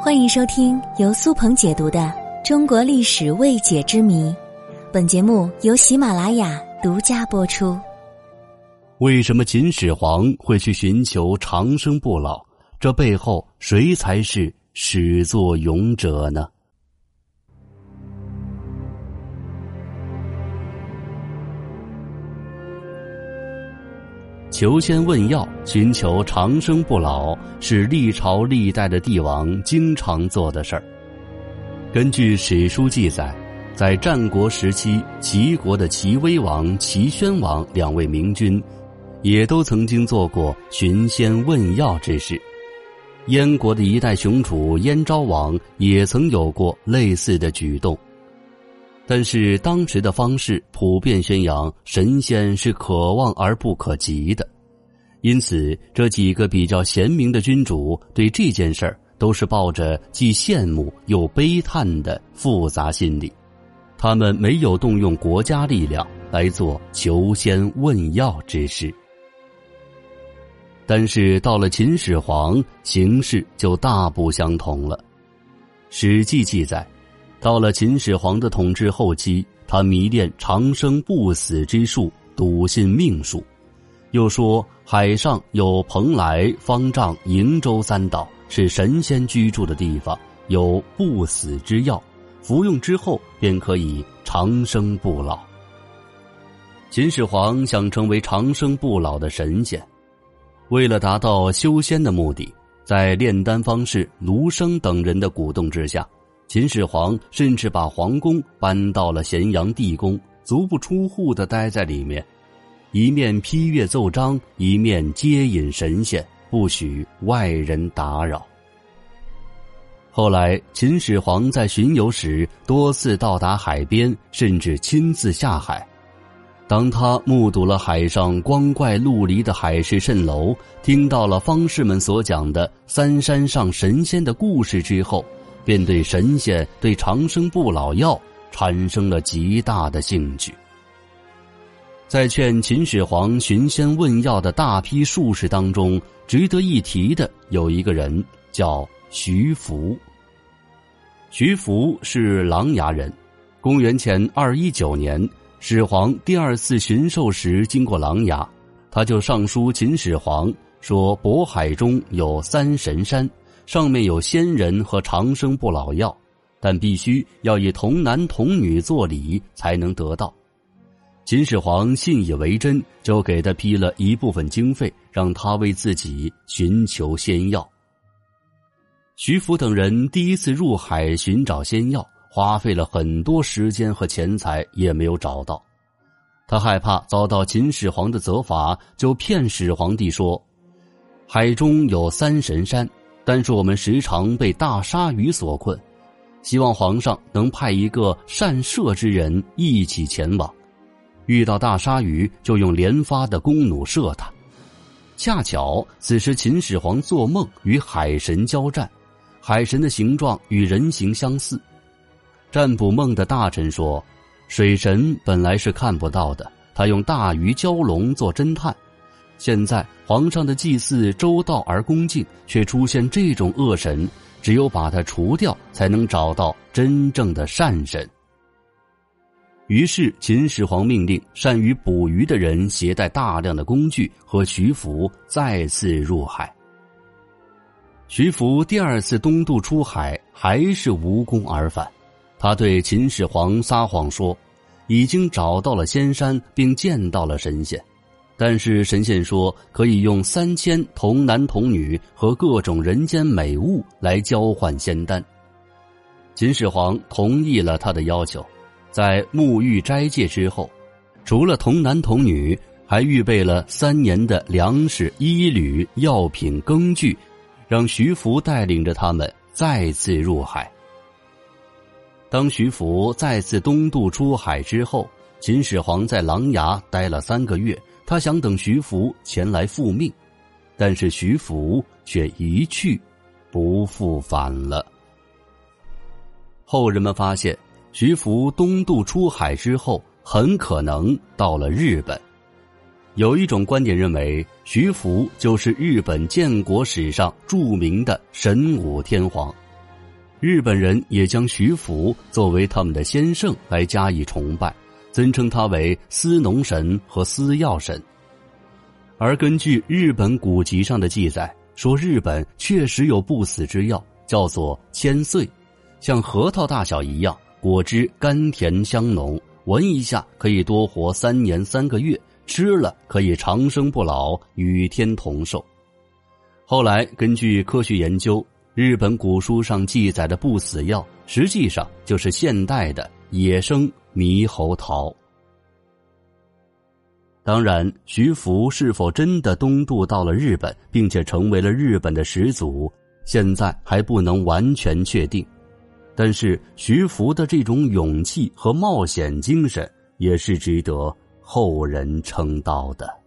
欢迎收听由苏鹏解读的《中国历史未解之谜》，本节目由喜马拉雅独家播出。为什么秦始皇会去寻求长生不老？这背后谁才是始作俑者呢？求仙问药，寻求长生不老，是历朝历代的帝王经常做的事儿。根据史书记载，在战国时期，齐国的齐威王、齐宣王两位明君，也都曾经做过寻仙问药之事。燕国的一代雄主燕昭王也曾有过类似的举动。但是当时的方式普遍宣扬神仙是可望而不可及的，因此这几个比较贤明的君主对这件事儿都是抱着既羡慕又悲叹的复杂心理，他们没有动用国家力量来做求仙问药之事。但是到了秦始皇，形势就大不相同了，《史记》记载。到了秦始皇的统治后期，他迷恋长生不死之术，笃信命数。又说海上有蓬莱、方丈、瀛洲三岛，是神仙居住的地方，有不死之药，服用之后便可以长生不老。秦始皇想成为长生不老的神仙，为了达到修仙的目的，在炼丹方士卢生等人的鼓动之下。秦始皇甚至把皇宫搬到了咸阳地宫，足不出户的待在里面，一面批阅奏章，一面接引神仙，不许外人打扰。后来，秦始皇在巡游时多次到达海边，甚至亲自下海。当他目睹了海上光怪陆离的海市蜃楼，听到了方士们所讲的三山上神仙的故事之后，便对神仙对长生不老药产生了极大的兴趣。在劝秦始皇寻仙问药的大批术士当中，值得一提的有一个人叫徐福。徐福是琅琊人，公元前二一九年，始皇第二次巡狩时经过琅琊，他就上书秦始皇说：渤海中有三神山。上面有仙人和长生不老药，但必须要以童男童女做礼才能得到。秦始皇信以为真，就给他批了一部分经费，让他为自己寻求仙药。徐福等人第一次入海寻找仙药，花费了很多时间和钱财，也没有找到。他害怕遭到秦始皇的责罚，就骗始皇帝说：“海中有三神山。”但是我们时常被大鲨鱼所困，希望皇上能派一个善射之人一起前往。遇到大鲨鱼，就用连发的弓弩射它。恰巧此时秦始皇做梦与海神交战，海神的形状与人形相似。占卜梦的大臣说，水神本来是看不到的，他用大鱼蛟龙做侦探。现在皇上的祭祀周到而恭敬，却出现这种恶神，只有把他除掉，才能找到真正的善神。于是秦始皇命令善于捕鱼的人携带大量的工具和徐福再次入海。徐福第二次东渡出海，还是无功而返。他对秦始皇撒谎说，已经找到了仙山，并见到了神仙。但是神仙说可以用三千童男童女和各种人间美物来交换仙丹。秦始皇同意了他的要求，在沐浴斋戒之后，除了童男童女，还预备了三年的粮食、衣履、药品、羹具，让徐福带领着他们再次入海。当徐福再次东渡出海之后，秦始皇在琅琊待了三个月。他想等徐福前来复命，但是徐福却一去不复返了。后人们发现，徐福东渡出海之后，很可能到了日本。有一种观点认为，徐福就是日本建国史上著名的神武天皇。日本人也将徐福作为他们的先圣来加以崇拜，尊称他为司农神和司药神。而根据日本古籍上的记载，说日本确实有不死之药，叫做千岁，像核桃大小一样，果汁甘甜香浓，闻一下可以多活三年三个月。吃了可以长生不老，与天同寿。后来根据科学研究，日本古书上记载的不死药，实际上就是现代的野生猕猴桃。当然，徐福是否真的东渡到了日本，并且成为了日本的始祖，现在还不能完全确定。但是，徐福的这种勇气和冒险精神，也是值得。后人称道的。